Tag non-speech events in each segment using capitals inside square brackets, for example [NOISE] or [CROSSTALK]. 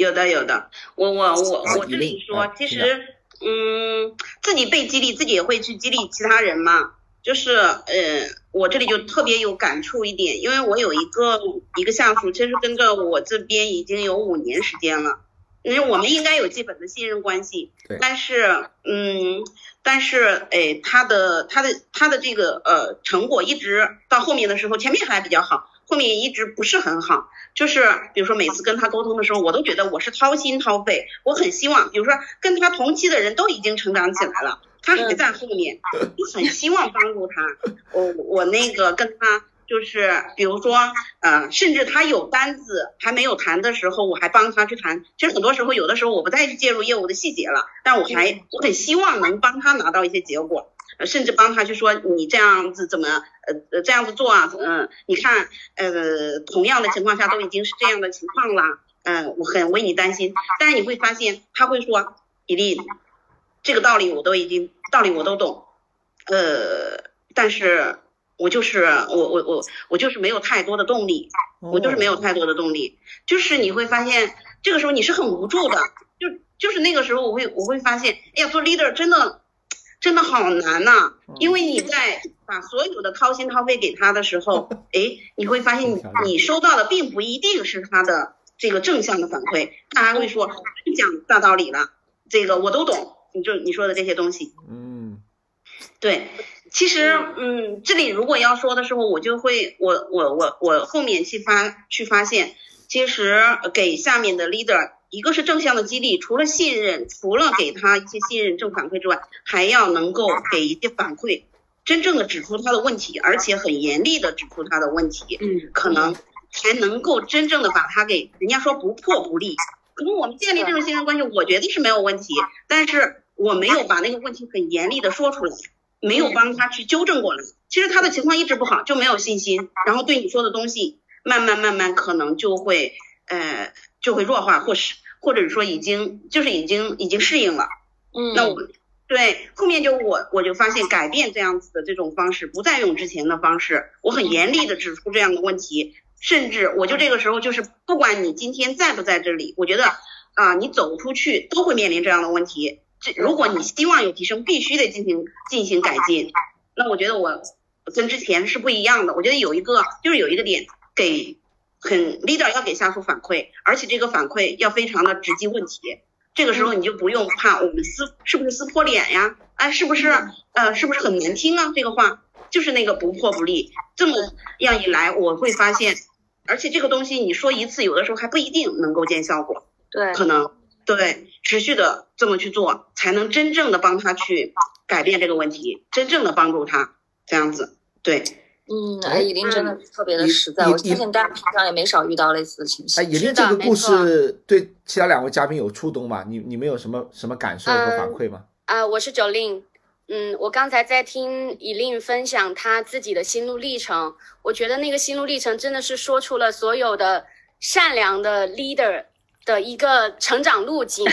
有的有的，我我我我这里说，其实嗯，自己被激励，自己也会去激励其他人嘛。就是呃，我这里就特别有感触一点，因为我有一个一个下属，其实跟着我这边已经有五年时间了，因为我们应该有基本的信任关系。对。但是嗯，但是哎，他的他的他的这个呃成果一直到后面的时候，前面还比较好，后面一直不是很好。就是比如说每次跟他沟通的时候，我都觉得我是掏心掏肺，我很希望，比如说跟他同期的人都已经成长起来了。他还在后面，我很希望帮助他。我我那个跟他就是，比如说，呃，甚至他有单子还没有谈的时候，我还帮他去谈。其实很多时候，有的时候我不再去介入业务的细节了，但我还我很希望能帮他拿到一些结果，甚至帮他去说你这样子怎么呃呃这样子做啊？嗯，你看呃同样的情况下都已经是这样的情况了，嗯，我很为你担心。但是你会发现他会说，李丽。这个道理我都已经道理我都懂，呃，但是我就是我我我我就是没有太多的动力，我就是没有太多的动力，就是你会发现这个时候你是很无助的，就就是那个时候我会我会发现，哎呀，做 leader 真的真的好难呐，因为你在把所有的掏心掏肺给他的时候，[LAUGHS] 哎，你会发现你你收到的并不一定是他的这个正向的反馈，他还会说讲大道理了，这个我都懂。你就你说的这些东西，嗯，对，其实，嗯，这里如果要说的时候，我就会，我我我我后面去发去发现，其实给下面的 leader 一个是正向的激励，除了信任，除了给他一些信任正反馈之外，还要能够给一些反馈，真正的指出他的问题，而且很严厉的指出他的问题，嗯，可能才能够真正的把他给，人家说不破不立。可能我们建立这种信任关系，我觉得是没有问题，但是我没有把那个问题很严厉的说出来，没有帮他去纠正过来。其实他的情况一直不好，就没有信心，然后对你说的东西，慢慢慢慢可能就会呃就会弱化，或是或者是说已经就是已经已经适应了。嗯，那我对后面就我我就发现改变这样子的这种方式，不再用之前的方式，我很严厉的指出这样的问题。甚至我就这个时候就是，不管你今天在不在这里，我觉得啊，你走出去都会面临这样的问题。这如果你希望有提升，必须得进行进行改进。那我觉得我跟之前是不一样的。我觉得有一个就是有一个点，给很 leader 要给下属反馈，而且这个反馈要非常的直击问题。这个时候你就不用怕我们撕是不是撕破脸呀？哎，是不是呃是不是很难听啊？这个话就是那个不破不立。这么样一来，我会发现。而且这个东西你说一次，有的时候还不一定能够见效果。对，可能对持续的这么去做，才能真正的帮他去改变这个问题，真正的帮助他这样子。对，嗯，哎，以琳真的特别的实在，我相信大家平常也没少遇到类似的情形。哎，以琳这个故事对其他两位嘉宾有触动吗？你你们有什么什么感受和反馈吗？啊，我是九令。嗯，我刚才在听以令分享他自己的心路历程，我觉得那个心路历程真的是说出了所有的善良的 leader 的一个成长路径。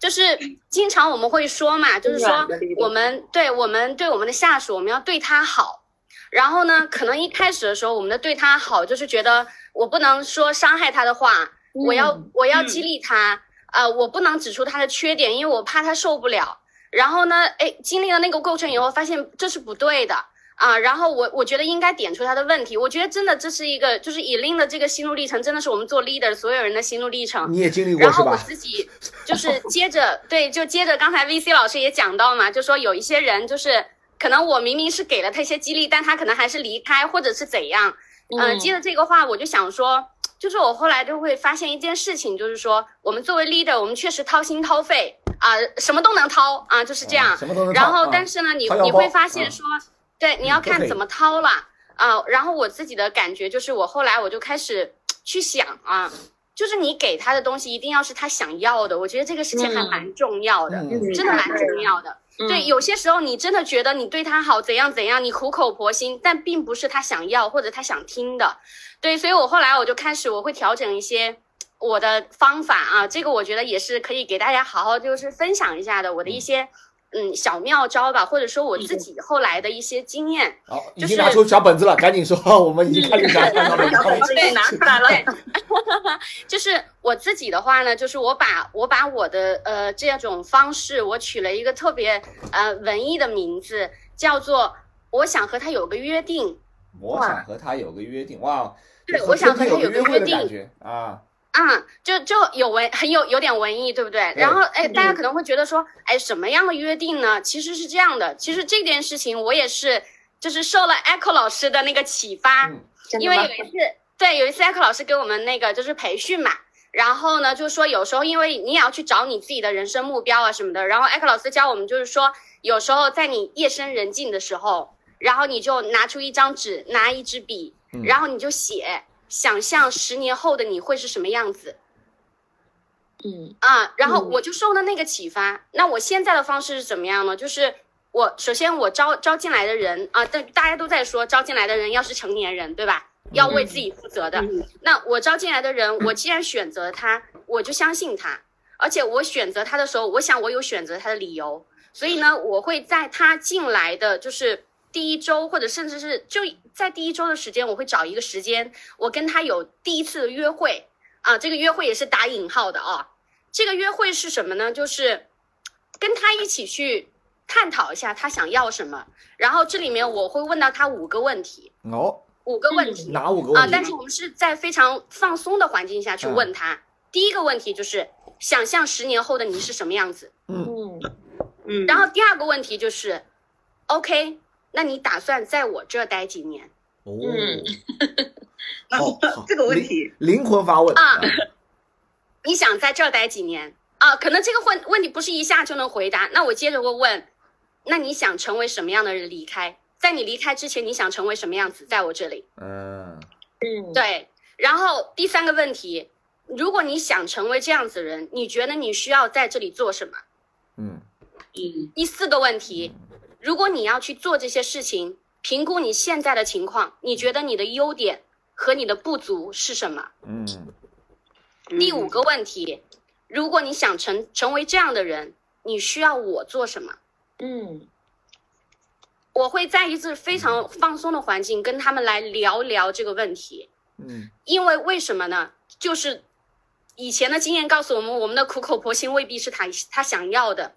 就是经常我们会说嘛，就是说我们对我们对我们的下属，我们要对他好。然后呢，可能一开始的时候，我们的对他好就是觉得我不能说伤害他的话，我要我要激励他，呃，我不能指出他的缺点，因为我怕他受不了。然后呢？哎，经历了那个过程以后，发现这是不对的啊。然后我我觉得应该点出他的问题。我觉得真的这是一个，就是以令的这个心路历程，真的是我们做 leader 所有人的心路历程。你也经历过然后我自己就是接着对，就接着刚才 VC 老师也讲到嘛，就说有一些人就是可能我明明是给了他一些激励，但他可能还是离开或者是怎样。嗯，接着这个话，我就想说，就是我后来就会发现一件事情，就是说我们作为 leader，我们确实掏心掏肺。啊，什么都能掏啊，就是这样。然后，但是呢，你你会发现说，对，你要看怎么掏了啊。然后我自己的感觉就是，我后来我就开始去想啊，就是你给他的东西一定要是他想要的。我觉得这个事情还蛮重要的，真的蛮重要的。对，有些时候你真的觉得你对他好怎样怎样，你苦口婆心，但并不是他想要或者他想听的。对，所以我后来我就开始我会调整一些。我的方法啊，这个我觉得也是可以给大家好好就是分享一下的。我的一些嗯小妙招吧，或者说我自己后来的一些经验。好，已就是经拿出小本子了，赶紧说，[LAUGHS] 我们已经开始想看到了。小本子已经 [LAUGHS] 拿出来了。[LAUGHS] 就是我自己的话呢，就是我把我把我的呃这种方式，我取了一个特别呃文艺的名字，叫做我想和他有个约定。我想和他有个约定，哇，对我想和他有有个约定啊，啊，就就有文很有有点文艺，对不对？然后哎，大家可能会觉得说，哎，什么样的约定呢？其实是这样的，其实这件事情我也是就是受了 Echo 老师的那个启发，嗯因为有一次对有一次 Echo 老师给我们那个就是培训嘛。然后呢，就说有时候因为你也要去找你自己的人生目标啊什么的，然后 Echo 老师教我们就是说，有时候在你夜深人静的时候，然后你就拿出一张纸，拿一支笔，嗯然后你就写，想象十年后的你会是什么样子。嗯啊，然后嗯我就受了那个启发。那我现在的方式是怎么样呢？就是我首先我招招进来的人啊，但大家都在说招进来的人要是成年人，对吧？要为自己负责的。嗯那我招进来的人，我既然选择他，我就相信他，而且我选择他的时候，我想我有选择他的理由，所以呢，我会在他进来的就是第一周，或者甚至是就在第一周的时间，我会找一个时间，我跟他有第一次的约会啊，这个约会也是打引号的啊。这个约会是什么呢？就是跟他一起去探讨一下他想要什么，然后这里面我会问到他五个问题，哦，五个问题。啊、哪五个问题？但是我们是在非常放松的环境下去问他。第一个问题就是想象十年后的你是什么样子，嗯嗯，然后第二个问题就是，OK，那你打算在我这待几年？哦，[LAUGHS] 嗯 [LAUGHS] 好好这个问题，灵灵魂发问啊你想在这儿待几年啊？可能这个问问题不是一下就能回答。那我接着会问，那你想成为什么样的人离开？在你离开之前，你想成为什么样子？在我这里。嗯，嗯，对，然后第三个问题，如果你想成为这样子的人，你觉得你需要在这里做什么？嗯嗯第四个问题，如果你要去做这些事情，评估你现在的情况，你觉得你的优点和你的不足是什么？嗯第五个问题，如果你想成成为这样的人，你需要我做什么？嗯我会在一次非常放松的环境跟他们来聊聊这个问题。嗯因为为什么呢？就是以前的经验告诉我们，我们的苦口婆心未必是他他想要的，是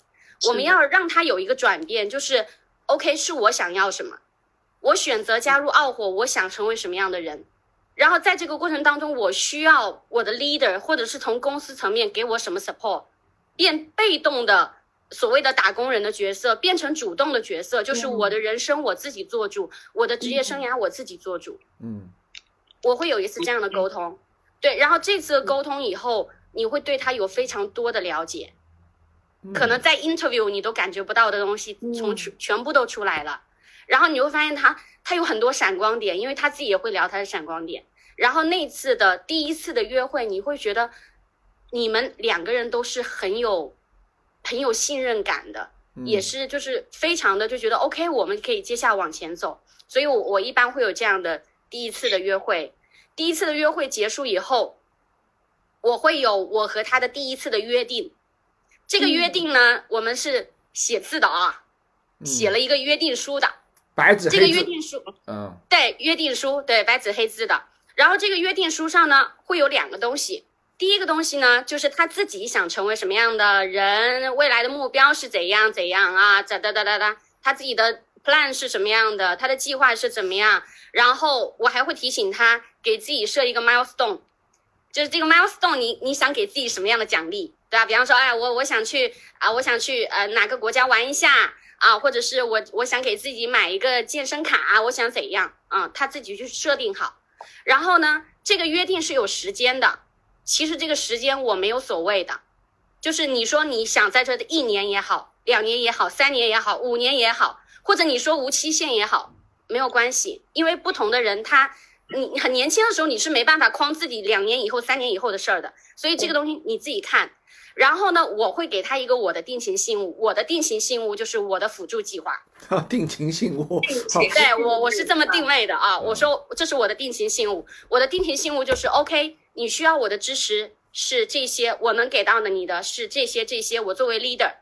我们要让他有一个转变，就是 OK，是我想要什么，我选择加入奥火，我想成为什么样的人，然后在这个过程当中，我需要我的 leader 或者是从公司层面给我什么 support，变被动的。所谓的打工人的角色变成主动的角色，就是我的人生我自己做主，我的职业生涯我自己做主。嗯。我会有一次这样的沟通，对，然后这次的沟通以后，你会对他有非常多的了解，嗯，可能在 interview 你都感觉不到的东西，从全全部都出来了，然后你会发现他他有很多闪光点，因为他自己也会聊他的闪光点，然后那次的第一次的约会，你会觉得你们两个人都是很有很有信任感的，嗯。也是就是非常的就觉得 OK，我们可以接下来往前走。所以我我一般会有这样的第一次的约会，第一次的约会结束以后，我会有我和他的第一次的约定。这个约定呢，我们是写字的啊，写了一个约定书的。白纸这个，约定书，嗯对，约定书，对，白纸黑字的。然后这个约定书上呢，会有两个东西。第一个东西呢，就是他自己想成为什么样的人，未来的目标是怎样怎样啊，咋哒哒哒哒，他自己的 plan 是什么样的，他的计划是怎么样。然后我还会提醒他，给自己设一个 milestone，就是这个 milestone，你你想给自己什么样的奖励，对吧？比方说，哎，我我想去啊，我想去呃哪个国家玩一下啊，或者是我我想给自己买一个健身卡，我想怎样啊？他自己去设定好。然后呢，这个约定是有时间的，其实这个时间我没有所谓的，就是你说你想在这的一年也好，两年也好，三年也好，五年也好，或者你说无期限也好，没有关系，因为不同的人他。你很年轻的时候，你是没办法框自己两年以后、三年以后的事儿的，所以这个东西你自己看。然后呢，我会给他一个我的定情信物，我的定情信物就是我的辅助计划。[LAUGHS] 啊，定情信物，好对我我是这么定位的啊，我说这是我的定情信物，我的定情信物就是 OK，你需要我的支持是这些，我能给到的你的是这些这些，我作为 leader，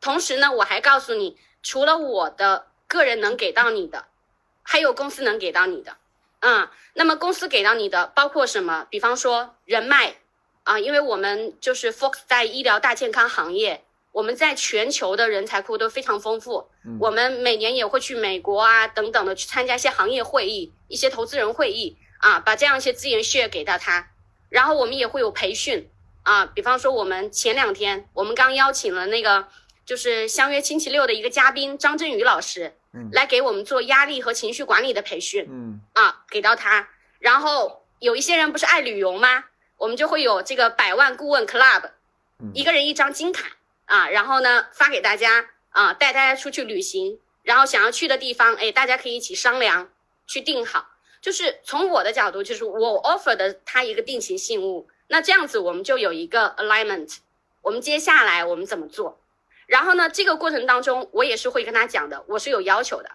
同时呢，我还告诉你，除了我的个人能给到你的，还有公司能给到你的。嗯，那么公司给到你的包括什么？比方说人脉啊，因为我们就是 focus 在医疗大健康行业，我们在全球的人才库都非常丰富。我们每年也会去美国啊等等的去参加一些行业会议、一些投资人会议啊，把这样一些资源 share 给到他。然后我们也会有培训啊，比方说我们前两天我们刚邀请了那个就是相约星期六的一个嘉宾张振宇老师。嗯来给我们做压力和情绪管理的培训，嗯啊，给到他。然后有一些人不是爱旅游吗？我们就会有这个百万顾问 club，一个人一张金卡啊，然后呢发给大家啊，带大家出去旅行，然后想要去的地方，哎，大家可以一起商量去定好。就是从我的角度，就是我 offer 的他一个定型信物，那这样子我们就有一个 alignment，我们接下来我们怎么做？然后呢，这个过程当中，我也是会跟他讲的，我是有要求的，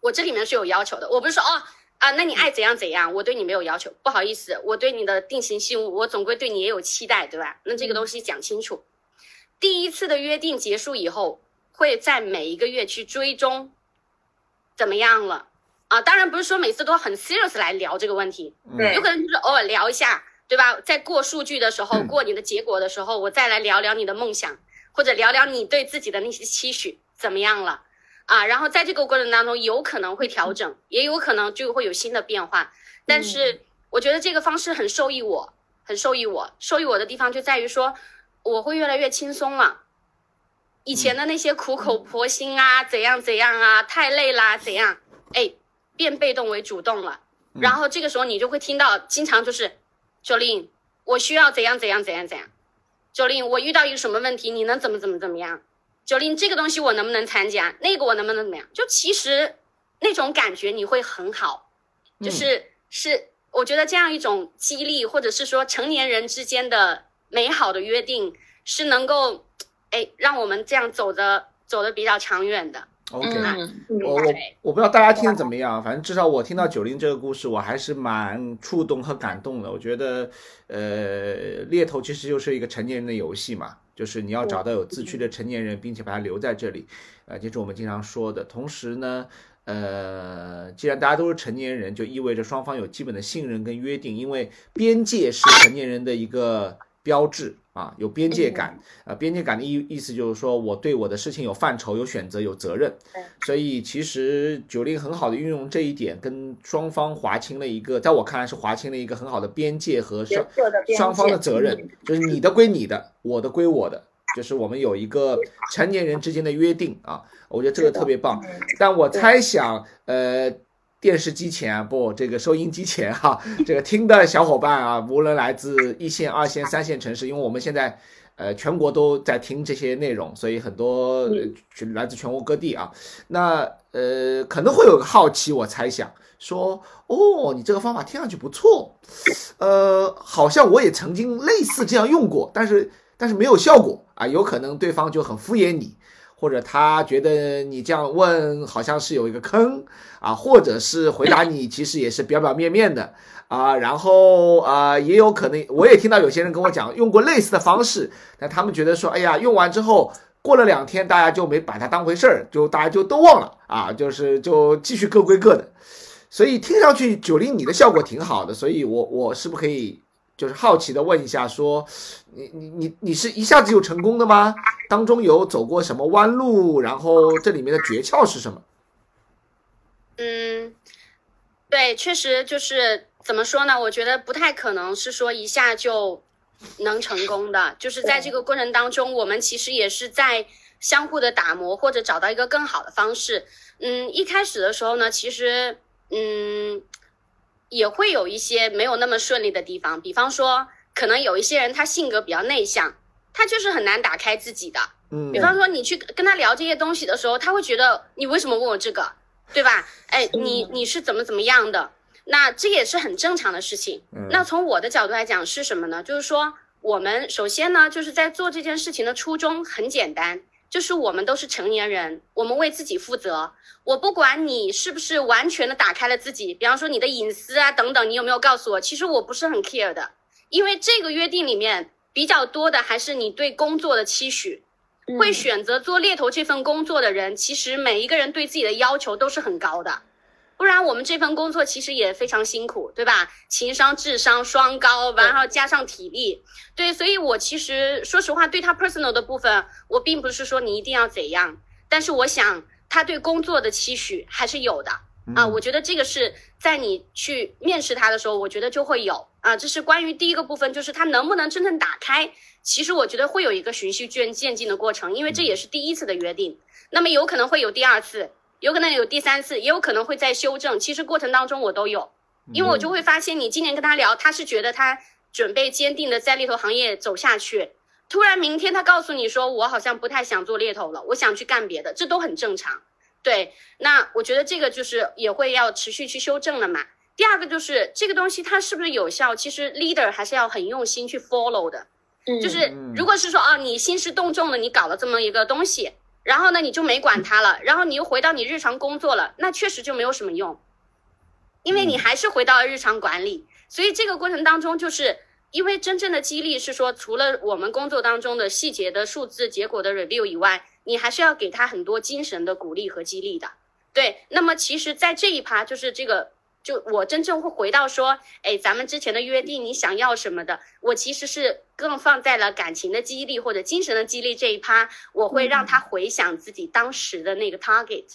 我这里面是有要求的，我不是说哦啊，那你爱怎样怎样，我对你没有要求，不好意思，我对你的定情信物，我总归对你也有期待，对吧？那这个东西讲清楚，第一次的约定结束以后，会在每一个月去追踪，怎么样了啊？当然不是说每次都很 serious 来聊这个问题，对，有可能就是偶尔聊一下，对吧？在过数据的时候，过你的结果的时候，我再来聊聊你的梦想。或者聊聊你对自己的那些期许怎么样了啊？然后在这个过程当中，有可能会调整，也有可能就会有新的变化。但是我觉得这个方式很受益我，很受益我。受益我的地方就在于说，我会越来越轻松了。以前的那些苦口婆心啊，怎样怎样啊，太累啦，怎样？哎，变被动为主动了。然后这个时候你就会听到，经常就是，九令，我需要怎样怎样怎样怎样。九令，我遇到一个什么问题，你能怎么怎么怎么样？九零，这个东西我能不能参加？那个我能不能怎么样？就其实那种感觉你会很好，就是是我觉得这样一种激励，或者是说成年人之间的美好的约定，是能够哎让我们这样走的走的比较长远的。OK，我我我不知道大家听的怎么样，反正至少我听到九零这个故事，我还是蛮触动和感动的。我觉得，呃，猎头其实就是一个成年人的游戏嘛，就是你要找到有自驱的成年人，并且把他留在这里，呃，这是我们经常说的。同时呢，呃，既然大家都是成年人，就意味着双方有基本的信任跟约定，因为边界是成年人的一个标志。啊，有边界感，呃，边界感的意意思就是说我对我的事情有范畴、有选择、有责任。所以其实九零很好的运用这一点，跟双方划清了一个，在我看来是划清了一个很好的边界和双双方的责任，就是你的归你的，我的归我的，就是我们有一个成年人之间的约定啊，我觉得这个特别棒。但我猜想，呃。电视机前不，这个收音机前哈，[LAUGHS] 这个听的小伙伴啊，无论来自一线、二线、三线城市，因为我们现在呃全国都在听这些内容，所以很多来自全国各地啊。那呃可能会有个好奇，我猜想说，哦，你这个方法听上去不错，呃，好像我也曾经类似这样用过，但是但是没有效果啊，有可能对方就很敷衍你。或者他觉得你这样问好像是有一个坑啊，或者是回答你其实也是表表面面的啊，然后啊也有可能我也听到有些人跟我讲用过类似的方式，但他们觉得说哎呀用完之后过了两天大家就没把它当回事儿，就大家就都忘了啊，就是就继续各归各的，所以听上去九零你的效果挺好的，所以我我是不是可以？就是好奇的问一下，说你你你你是一下子就成功的吗？当中有走过什么弯路？然后这里面的诀窍是什么？嗯，对，确实就是怎么说呢？我觉得不太可能是说一下就能成功的。就是在这个过程当中，我们其实也是在相互的打磨，或者找到一个更好的方式。嗯，一开始的时候呢，其实嗯。也会有一些没有那么顺利的地方，比方说，可能有一些人他性格比较内向，他就是很难打开自己的。嗯，比方说你去跟他聊这些东西的时候，他会觉得你为什么问我这个，对吧？哎，你你是怎么怎么样的？那这也是很正常的事情。那从我的角度来讲是什么呢？就是说，我们首先呢，就是在做这件事情的初衷很简单。就是我们都是成年人，我们为自己负责。我不管你是不是完全的打开了自己，比方说你的隐私啊等等，你有没有告诉我？其实我不是很 care 的，因为这个约定里面比较多的还是你对工作的期许会选择做猎头这份工作的人，其实每一个人对自己的要求都是很高的。不然我们这份工作其实也非常辛苦，对吧？情商、智商双高，然后加上体力，对，所以我其实说实话，对他 personal 的部分，我并不是说你一定要怎样，但是我想他对工作的期许还是有的啊。我觉得这个是在你去面试他的时候，我觉得就会有啊。这是关于第一个部分，就是他能不能真正打开。其实我觉得会有一个循序渐渐进的过程，因为这也是第一次的约定，那么有可能会有第二次。有可能有第三次，也有可能会再修正。其实过程当中我都有，因为我就会发现，你今年跟他聊，他是觉得他准备坚定的在猎头行业走下去，突然明天他告诉你说，我好像不太想做猎头了，我想去干别的，这都很正常。对，那我觉得这个就是也会要持续去修正了嘛。第二个就是这个东西它是不是有效，其实 leader 还是要很用心去 follow 的。嗯，就是如果是说啊，你兴师动众的，你搞了这么一个东西。然后呢，你就没管他了，然后你又回到你日常工作了，那确实就没有什么用，因为你还是回到了日常管理。所以这个过程当中，就是因为真正的激励是说，除了我们工作当中的细节的数字结果的 review 以外，你还是要给他很多精神的鼓励和激励的。对，那么其实，在这一趴就是这个。就我真正会回到说，哎，咱们之前的约定，你想要什么的？我其实是更放在了感情的激励或者精神的激励这一趴，我会让他回想自己当时的那个 target，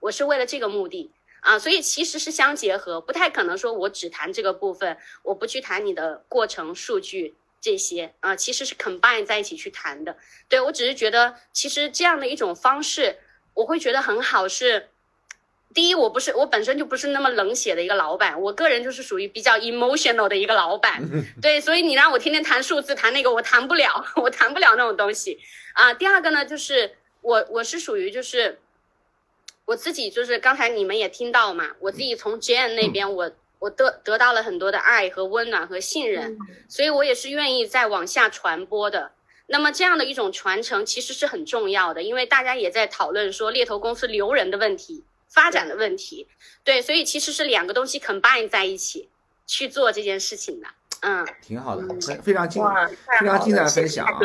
我是为了这个目的啊，所以其实是相结合，不太可能说我只谈这个部分，我不去谈你的过程数据这些啊，其实是 combine 在一起去谈的。对我只是觉得，其实这样的一种方式，我会觉得很好是。第一，我不是我本身就不是那么冷血的一个老板，我个人就是属于比较 emotional 的一个老板，[LAUGHS] 对，所以你让我天天谈数字，谈那个我谈不了，[LAUGHS] 我谈不了那种东西啊。第二个呢，就是我我是属于就是我自己就是刚才你们也听到嘛，我自己从 Jane 那边我我得得到了很多的爱和温暖和信任，所以我也是愿意再往下传播的。那么这样的一种传承其实是很重要的，因为大家也在讨论说猎头公司留人的问题。发展的问题，对，所以其实是两个东西 combine 在一起去做这件事情的，嗯，挺好的，非常精非常精彩的分享啊，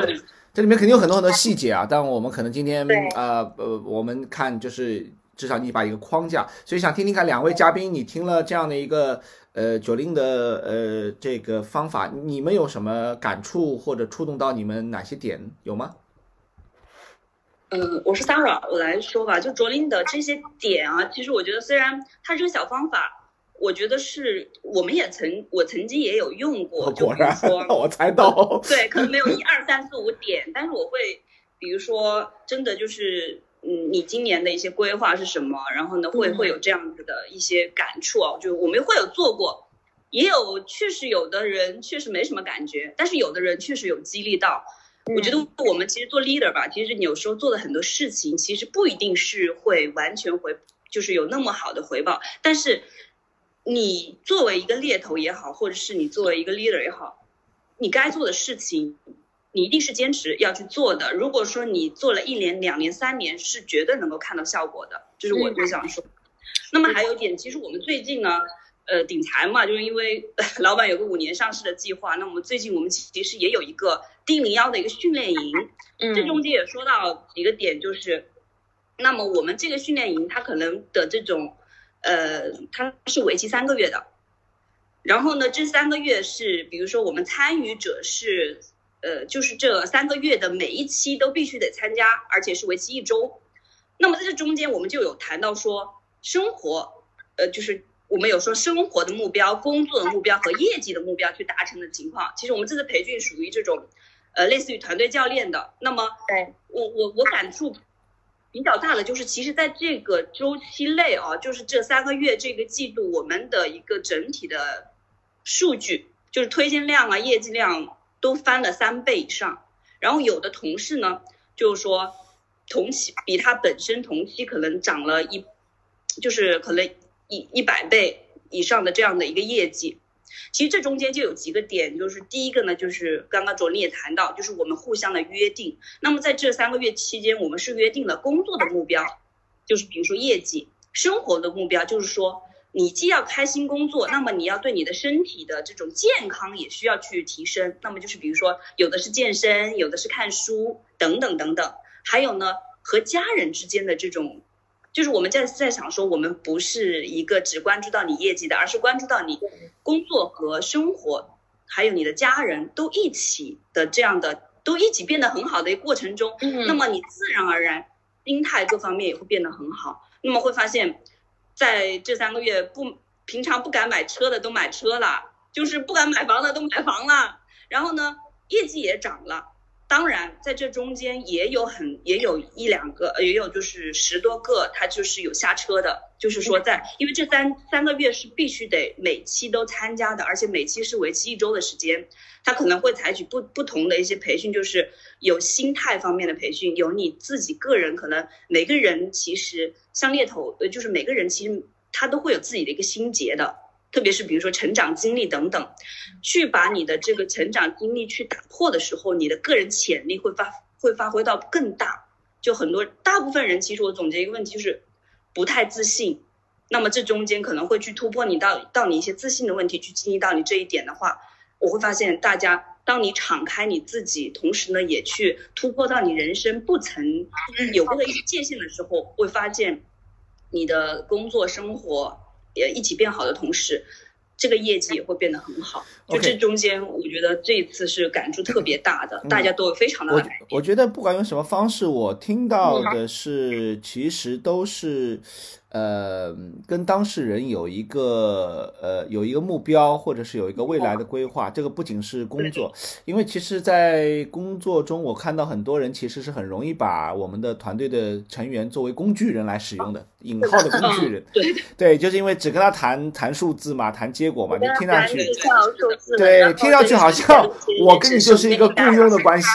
这里面肯定有很多很多细节啊，但我们可能今天呃呃，我们看就是至少你把一个框架，所以想听听看两位嘉宾，你听了这样的一个呃九零的呃这个方法，你们有什么感触或者触动到你们哪些点有吗？嗯，我是 Sarah，我来说吧。就卓林的这些点啊，其实我觉得虽然它这个小方法，我觉得是我们也曾我曾经也有用过。就比如说，我猜到。[LAUGHS] 对，可能没有一二三四五点，但是我会，比如说，真的就是，嗯，你今年的一些规划是什么？然后呢，会会有这样子的一些感触啊。就我们会有做过，也有确实有的人确实没什么感觉，但是有的人确实有激励到。我觉得我们其实做 leader 吧，其实你有时候做的很多事情，其实不一定是会完全回，就是有那么好的回报。但是你作为一个猎头也好，或者是你作为一个 leader 也好，你该做的事情，你一定是坚持要去做的。如果说你做了一年、两年、三年，是绝对能够看到效果的。就是我我想说。那么还有一点，其实我们最近呢。呃，顶财嘛，就是因为 [LAUGHS] 老板有个五年上市的计划。那我们最近我们其实也有一个 D 零幺的一个训练营，这中间也说到一个点，就是，那么我们这个训练营它可能的这种，呃，它是为期三个月的。然后呢，这三个月是，比如说我们参与者是，呃，就是这三个月的每一期都必须得参加，而且是为期一周。那么在这中间，我们就有谈到说，生活，呃，就是。我们有说生活的目标、工作的目标和业绩的目标去达成的情况，其实我们这次培训属于这种，呃，类似于团队教练的。那么，对我我我感触比较大的就是，其实在这个周期内啊，就是这三个月这个季度，我们的一个整体的数据，就是推荐量啊、业绩量都翻了三倍以上。然后有的同事呢，就是说同期比他本身同期可能涨了一，就是可能。一一百倍以上的这样的一个业绩，其实这中间就有几个点，就是第一个呢，就是刚刚卓丽也谈到，就是我们互相的约定。那么在这三个月期间，我们是约定了工作的目标，就是比如说业绩；生活的目标就是说，你既要开心工作，那么你要对你的身体的这种健康也需要去提升。那么就是比如说，有的是健身，有的是看书，等等等等。还有呢和家人之间的这种，就是我们在在想说，我们不是一个只关注到你业绩的，而是关注到你工作和生活，还有你的家人都一起的这样的，都一起变得很好的一个过程中，那么你自然而然心态各方面也会变得很好。那么会发现，在这三个月不平常不敢买车的都买车了，就是不敢买房的都买房了，然后呢，业绩也涨了。当然，在这中间也有很也有一两个，也有就是十多个，他就是有下车的，就是说在，因为这三三个月是必须得每期都参加的，而且每期是为期一周的时间，他可能会采取不不同的一些培训，就是有心态方面的培训，有你自己个人可能每个人其实像猎头，呃，就是每个人其实他都会有自己的一个心结的。特别是比如说成长经历等等，去把你的这个成长经历去打破的时候，你的个人潜力会发会发挥到更大。就很多大部分人，其实我总结一个问题就是不太自信。那么这中间可能会去突破你到到你一些自信的问题，去经历到你这一点的话，我会发现大家当你敞开你自己，同时呢也去突破到你人生不曾有过的一些界限的时候，会发现你的工作生活。也一起变好的同时，这个业绩也会变得很好。就这中间，我觉得这一次是感触特别大的，大家都非常的。我我觉得不管用什么方式，我听到的是，其实都是。呃，跟当事人有一个呃有一个目标，或者是有一个未来的规划。这个不仅是工作，因为其实，在工作中，我看到很多人其实是很容易把我们的团队的成员作为工具人来使用的，引号的工具人。对 [LAUGHS] 对，就是因为只跟他谈谈数字嘛，谈结果嘛，就听上去对，听上去好像我跟你就是一个雇佣的关系。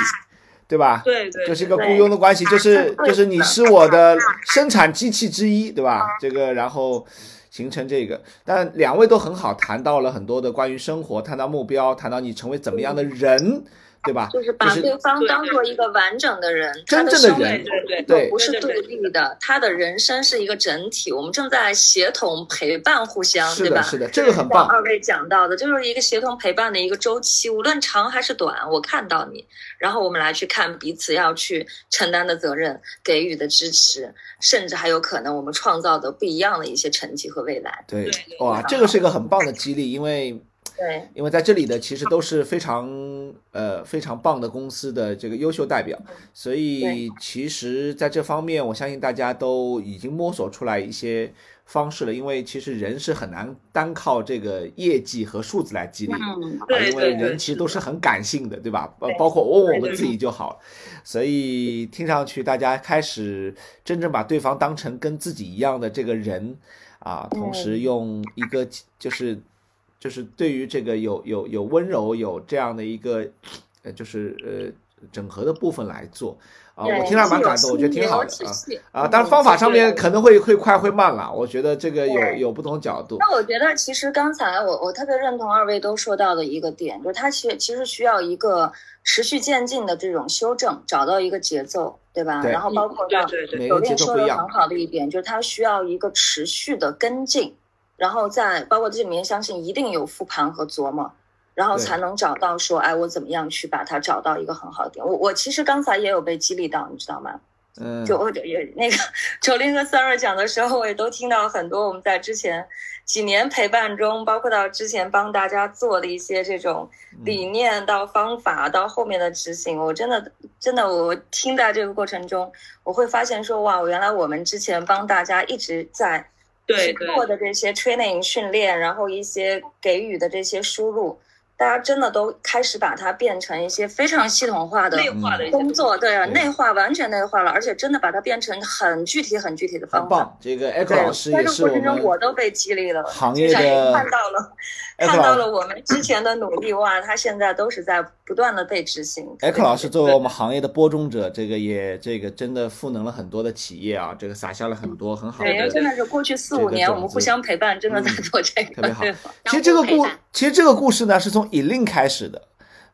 对吧？对对，就是一个雇佣的关系，就是就是你是我的生产机器之一，对吧？这个然后形成这个，但两位都很好，谈到了很多的关于生活，谈到目标，谈到你成为怎么样的人。对吧？就是把对方当做一个完整的人，真正的人，对对，不是对立的。他的人生是一个整体，我们正在协同陪伴互相，对吧？是的，这个很棒。二位讲到的就是一个协同陪伴的一个周期，无论长还是短，我看到你，然后我们来去看彼此要去承担的责任，给予的支持，甚至还有可能我们创造的不一样的一些成绩和未来。对，哇，这个是一个很棒的激励，因为。对，因为在这里的其实都是非常呃非常棒的公司的这个优秀代表，所以其实在这方面，我相信大家都已经摸索出来一些方式了。因为其实人是很难单靠这个业绩和数字来激励的，因为人其实都是很感性的，对吧？包包括问问我们自己就好。所以听上去大家开始真正把对方当成跟自己一样的这个人啊，同时用一个就是。就是对于这个有有有温柔有这样的一个，呃，就是呃整合的部分来做啊，我听了蛮感动，我觉得挺好的啊啊，当然方法上面可能会会快会慢了，我觉得这个有有不同角度。那我觉得其实刚才我我特别认同二位都说到的一个点，就是它其实其实需要一个持续渐进的这种修正，找到一个节奏，对吧？然后包括像有练说的很好的一点，就是它需要一个持续的跟进。然后在包括这里面，相信一定有复盘和琢磨，然后才能找到说，哎，我怎么样去把它找到一个很好的点。我我其实刚才也有被激励到，你知道吗？嗯，就或者也那个九零和三瑞讲的时候，我也都听到很多我们在之前几年陪伴中，包括到之前帮大家做的一些这种理念到方法到后面的执行，我真的真的我听在这个过程中，我会发现说，哇，原来我们之前帮大家一直在。对做的这些 training 训练，然后一些给予的这些输入。大家真的都开始把它变成一些非常系统化的内化的工作，对啊，内化完全内化了，而且真的把它变成很具体、很具体的方法。这个 Echo 老师也是我们我都被激励了，行业的看到了，看到了我们之前的努力，哇，他现在都是在不断的被执行。Echo 老师作为我们行业的播种者，这个也这个真的赋能了很多的企业啊，这个撒下了很多很好的。对，真的是过去四五年我们互相陪伴，真的在做这个，特别好。其实这个故，其实这个故事呢，是从以令开始。的，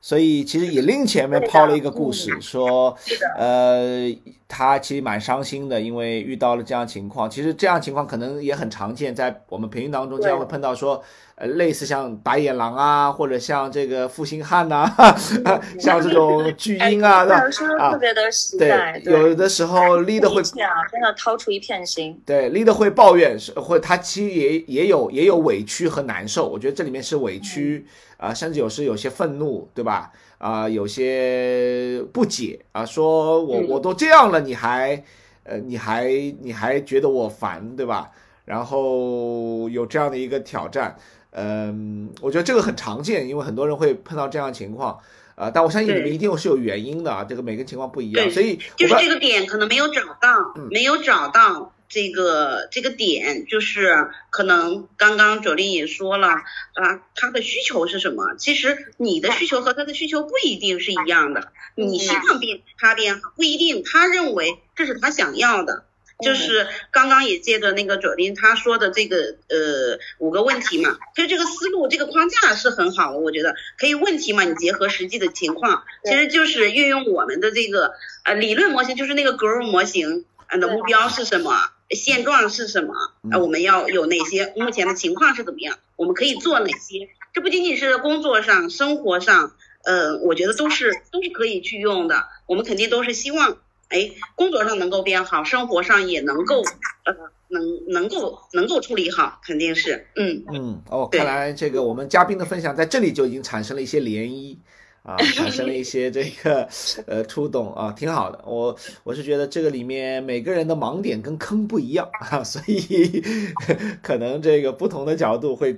所以其实以令前面抛了一个故事，说，呃，他其实蛮伤心的，因为遇到了这样情况。其实这样情况可能也很常见，在我们培训当中经常会碰到说，呃，类似像白眼狼啊，或者像这个负心汉呐，[LAUGHS] 像这种巨婴啊，对吧？特别的实在。对，有的时候 leader 会真的掏出一片心。对，leader 会抱怨，或他其实也也有也有委屈和难受。我觉得这里面是委屈啊，甚至有时有些愤怒，对吧？啊，有些不解啊，说我我都这样了，你还，呃，你还你还觉得我烦，对吧？然后有这样的一个挑战，嗯，我觉得这个很常见，因为很多人会碰到这样情况，啊，但我相信你们一定是有原因的啊，这个每个情况不一样，所以就是这个点可能没有找到，没有找到。这个这个点就是可能刚刚左琳也说了啊，他的需求是什么？其实你的需求和他的需求不一定是一样的。你希望变他变好，不一定他认为这是他想要的。就是刚刚也借着那个左琳他说的这个呃五个问题嘛，其实这个思路这个框架是很好的，我觉得可以问题嘛，你结合实际的情况，其实就是运用我们的这个呃理论模型，就是那个 GROW 模型的目标是什么？现状是什么？啊，我们要有哪些？目前的情况是怎么样？我们可以做哪些？这不仅仅是工作上、生活上，呃，我觉得都是都是可以去用的。我们肯定都是希望，哎，工作上能够变好，生活上也能够，呃，能能够能够处理好，肯定是，嗯嗯，哦，看来这个我们嘉宾的分享在这里就已经产生了一些涟漪。啊，产生了一些这个呃触动啊，挺好的。我我是觉得这个里面每个人的盲点跟坑不一样啊，所以 [LAUGHS] 可能这个不同的角度会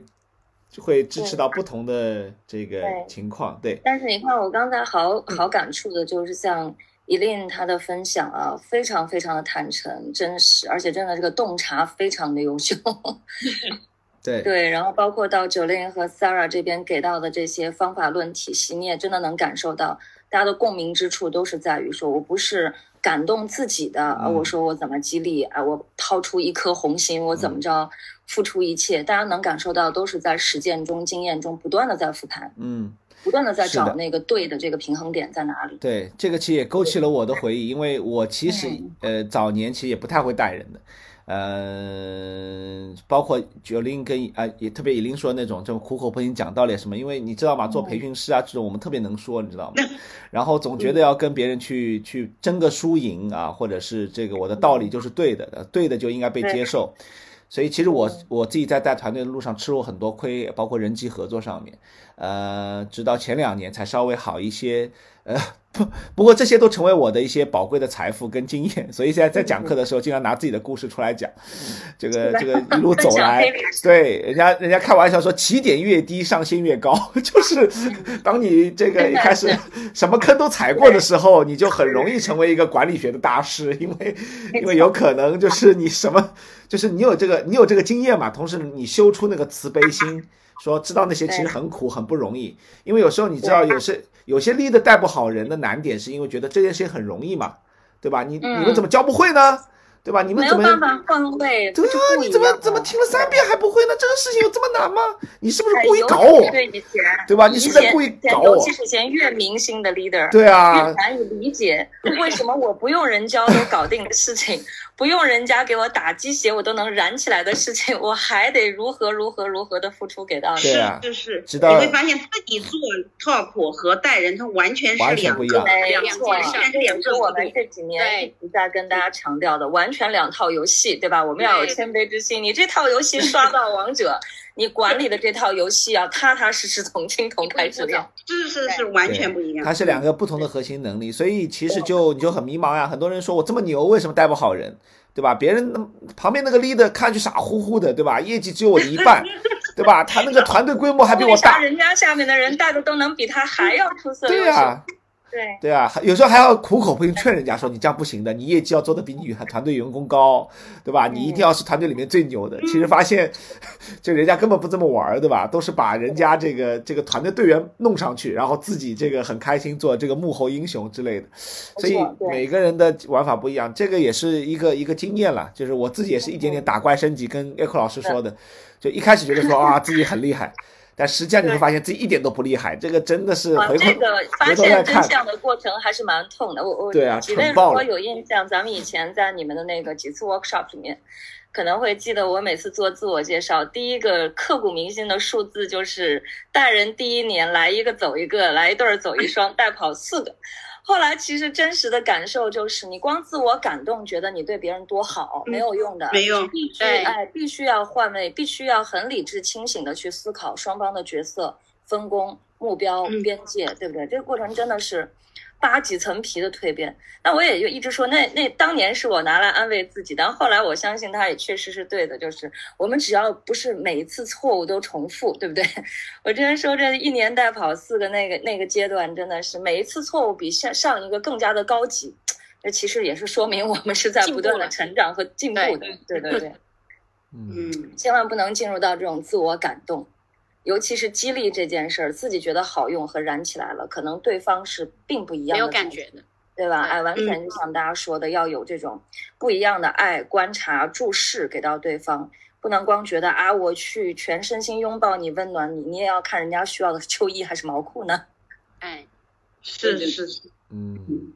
会支持到不同的这个情况。对。但是你看，我刚才好好感触的就是像伊琳她的分享啊，非常非常的坦诚、真实，而且真的这个洞察非常的优秀。[LAUGHS] [LAUGHS] 对。对，然后包括到九零和 Sarah 这边给到的这些方法论体系，你也真的能感受到大家的共鸣之处，都是在于说我不是感动自己的，而我说我怎么激励啊，我掏出一颗红心，我怎么着付出一切，大家能感受到都是在实践中、经验中不断的在复盘，嗯，不断的在找那个对的这个平衡点在哪里。对，这个其实也勾起了我的回忆，因为我其实呃早年其实也不太会带人的。嗯，包括九零跟啊，也特别以林说那种，这种苦口婆心讲道理什么，因为你知道吗？做培训师啊，这种我们特别能说，你知道吗？然后总觉得要跟别人去去争个输赢啊，或者是这个我的道理就是对的，对的就应该被接受。所以其实我我自己在带团队的路上吃过很多亏，包括人际合作上面，呃，直到前两年才稍微好一些，呃。不，不过这些都成为我的一些宝贵的财富跟经验，所以现在在讲课的时候，经常拿自己的故事出来讲，这个这个一路 [LAUGHS] 走来，对，人家人家开玩笑说，起点越低，上限越高，[LAUGHS] 就是当你这个一开始什么坑都踩过的时候，你就很容易成为一个管理学的大师，因为因为有可能就是你什么，就是你有这个你有这个经验嘛，同时你修出那个慈悲心。说知道那些其实很苦很不容易，因为有时候你知道有些有些 leader 带不好人的难点，是因为觉得这件事情很容易嘛，对吧？你你们怎么教不会呢？对吧？你们怎么没有办法换位？对啊，你怎么怎么听了三遍还不会呢？这个事情有这么难吗？你是不是故意搞我？对以前，对吧？你是不是故意搞我？尤其是前越明星的 [LAUGHS] leader，对啊，越难以理解为什么我不用人教都搞定的事情，[LAUGHS] 不用人家给我打鸡血我都能燃起来的事情，我还得如何如何如何的付出给到你？是就是你会发现自己做 top 和带人，他完全是两个两两件事，这也是我们这几年一直在跟大家强调的，完全两套游戏。对吧？我们要有谦卑之心。你这套游戏刷到王者，[LAUGHS] 你管理的这套游戏要踏踏实实、从青铜开始练，是是是，完全不一样。它是两个不同的核心能力，所以其实就你就很迷茫呀。很多人说我这么牛，为什么带不好人？对吧？别人旁边那个 leader 看上去傻乎乎的，对吧？业绩只有我的一半，[LAUGHS] 对吧？他那个团队规模还比我大，人家下面的人带的都能比他还要出色。对呀。对对啊，有时候还要苦口婆心劝人家说你这样不行的，你业绩要做的比你团队员工高，对吧？你一定要是团队里面最牛的。其实发现，就人家根本不这么玩，对吧？都是把人家这个这个团队队员弄上去，然后自己这个很开心做这个幕后英雄之类的。所以每个人的玩法不一样，这个也是一个一个经验了。就是我自己也是一点点打怪升级，跟 Echo 老师说的，就一开始觉得说啊自己很厉害。但实际上你会发现自己一点都不厉害，这个真的是回头这个发现真相的过程还是蛮痛的。我我对啊，几位如果有印象，咱们以前在你们的那个几次 workshop 里面，可能会记得我每次做自我介绍，第一个刻骨铭心的数字就是带人第一年来一个走一个，来一对走一双，带跑四个。后来其实真实的感受就是，你光自我感动，觉得你对别人多好，没有用的，没用。必须哎，必须要换位，必须要很理智清醒的去思考双方的角色分工、目标、边界，对不对？这个过程真的是。扒几层皮的蜕变，那我也就一直说，那那当年是我拿来安慰自己，但后来我相信他也确实是对的，就是我们只要不是每一次错误都重复，对不对？[LAUGHS] 我之前说这一年带跑四个那个那个阶段，真的是每一次错误比上上一个更加的高级，这其实也是说明我们是在不断的成长和进步的，对对对，[LAUGHS] 嗯，千万不能进入到这种自我感动。尤其是激励这件事儿，自己觉得好用和燃起来了，可能对方是并不一样的，没有感觉的，对吧？哎，完全就像大家说的，要有这种不一样的爱、观察、注视给到对方，不能光觉得啊，我去全身心拥抱你、温暖你，你也要看人家需要的秋衣还是毛裤呢？[LAUGHS] 哎，是是是，嗯。